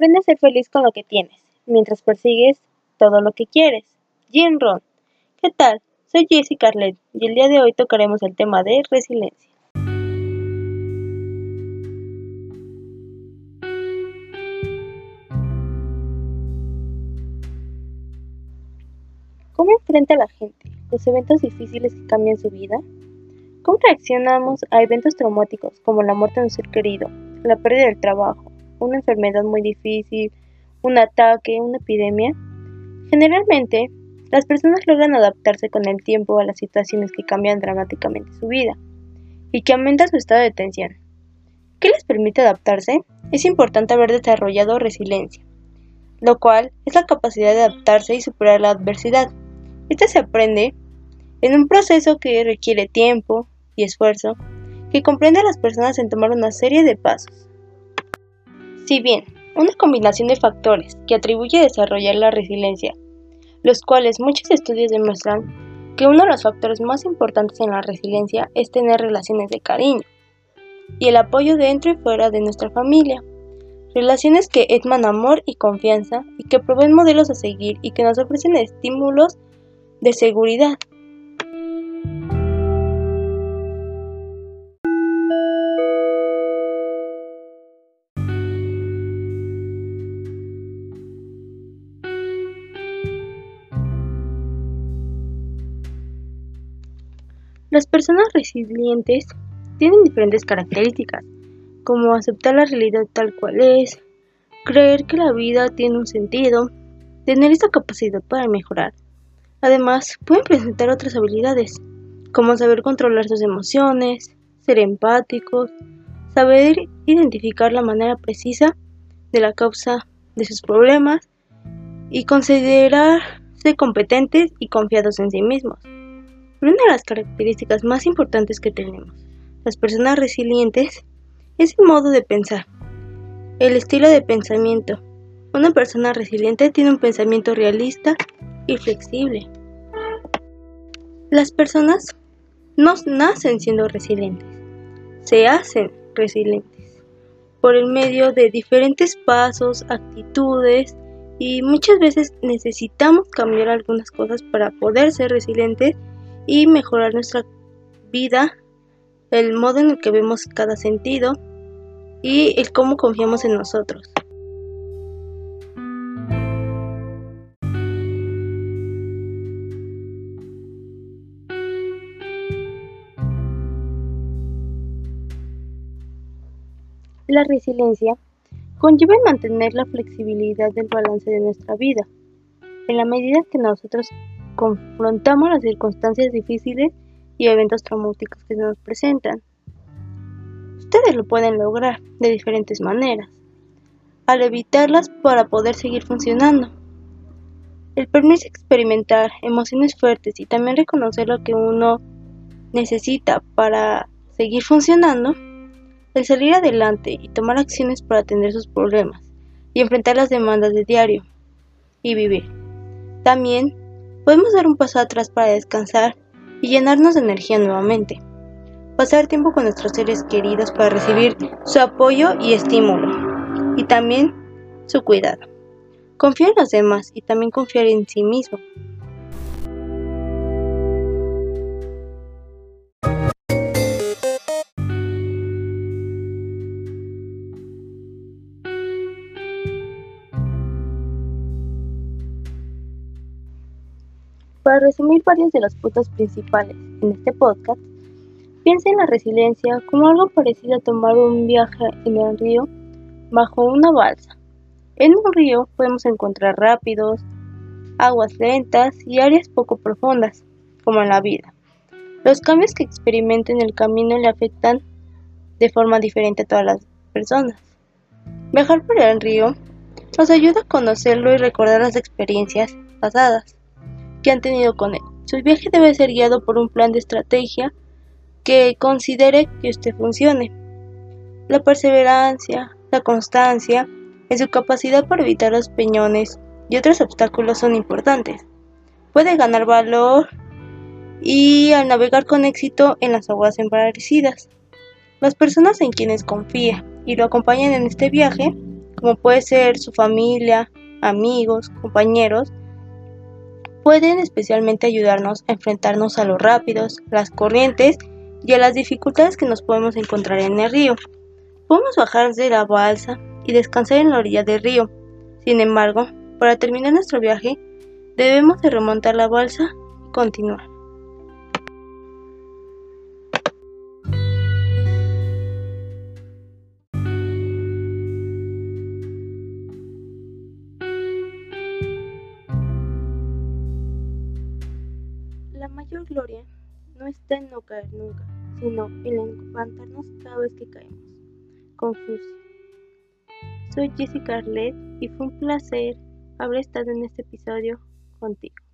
Aprende a ser feliz con lo que tienes, mientras persigues todo lo que quieres. Jim Ron. ¿Qué tal? Soy Jessie Carlet y el día de hoy tocaremos el tema de resiliencia. ¿Cómo enfrenta la gente los eventos difíciles que cambian su vida? ¿Cómo reaccionamos a eventos traumáticos como la muerte de un ser querido, la pérdida del trabajo, una enfermedad muy difícil, un ataque, una epidemia? Generalmente, las personas logran adaptarse con el tiempo a las situaciones que cambian dramáticamente su vida y que aumentan su estado de tensión. ¿Qué les permite adaptarse? Es importante haber desarrollado resiliencia, lo cual es la capacidad de adaptarse y superar la adversidad. Esta se aprende en un proceso que requiere tiempo y esfuerzo, que comprende a las personas en tomar una serie de pasos. Si bien una combinación de factores que atribuye a desarrollar la resiliencia, los cuales muchos estudios demuestran que uno de los factores más importantes en la resiliencia es tener relaciones de cariño y el apoyo dentro y fuera de nuestra familia. Relaciones que etman amor y confianza y que proveen modelos a seguir y que nos ofrecen estímulos de seguridad. Las personas resilientes tienen diferentes características, como aceptar la realidad tal cual es, creer que la vida tiene un sentido, tener esta capacidad para mejorar. Además, pueden presentar otras habilidades, como saber controlar sus emociones, ser empáticos, saber identificar la manera precisa de la causa de sus problemas y considerarse competentes y confiados en sí mismos. Una de las características más importantes que tenemos, las personas resilientes, es el modo de pensar, el estilo de pensamiento. Una persona resiliente tiene un pensamiento realista y flexible. Las personas no nacen siendo resilientes, se hacen resilientes por el medio de diferentes pasos, actitudes y muchas veces necesitamos cambiar algunas cosas para poder ser resilientes y mejorar nuestra vida, el modo en el que vemos cada sentido y el cómo confiamos en nosotros. La resiliencia conlleva mantener la flexibilidad del balance de nuestra vida, en la medida que nosotros confrontamos las circunstancias difíciles y eventos traumáticos que se nos presentan. Ustedes lo pueden lograr de diferentes maneras, al evitarlas para poder seguir funcionando. El permiso experimentar emociones fuertes y también reconocer lo que uno necesita para seguir funcionando, el salir adelante y tomar acciones para atender sus problemas y enfrentar las demandas de diario y vivir. También Podemos dar un paso atrás para descansar y llenarnos de energía nuevamente. Pasar tiempo con nuestros seres queridos para recibir su apoyo y estímulo. Y también su cuidado. Confiar en los demás y también confiar en sí mismo. Para resumir varios de los puntos principales en este podcast, piensa en la resiliencia como algo parecido a tomar un viaje en el río bajo una balsa. En un río podemos encontrar rápidos, aguas lentas y áreas poco profundas, como en la vida. Los cambios que experimenta en el camino le afectan de forma diferente a todas las personas. Viajar por el río nos ayuda a conocerlo y recordar las experiencias pasadas que han tenido con él. Su viaje debe ser guiado por un plan de estrategia que considere que usted funcione. La perseverancia, la constancia en su capacidad para evitar los peñones y otros obstáculos son importantes. Puede ganar valor y al navegar con éxito en las aguas emparecidas. Las personas en quienes confía y lo acompañan en este viaje como puede ser su familia, amigos, compañeros, pueden especialmente ayudarnos a enfrentarnos a los rápidos, las corrientes y a las dificultades que nos podemos encontrar en el río. Podemos bajar de la balsa y descansar en la orilla del río. Sin embargo, para terminar nuestro viaje, debemos de remontar la balsa y continuar. Gloria no está en no caer nunca, sino en levantarnos cada vez que caemos. Confucio. Soy Jessica Arlet y fue un placer haber estado en este episodio contigo.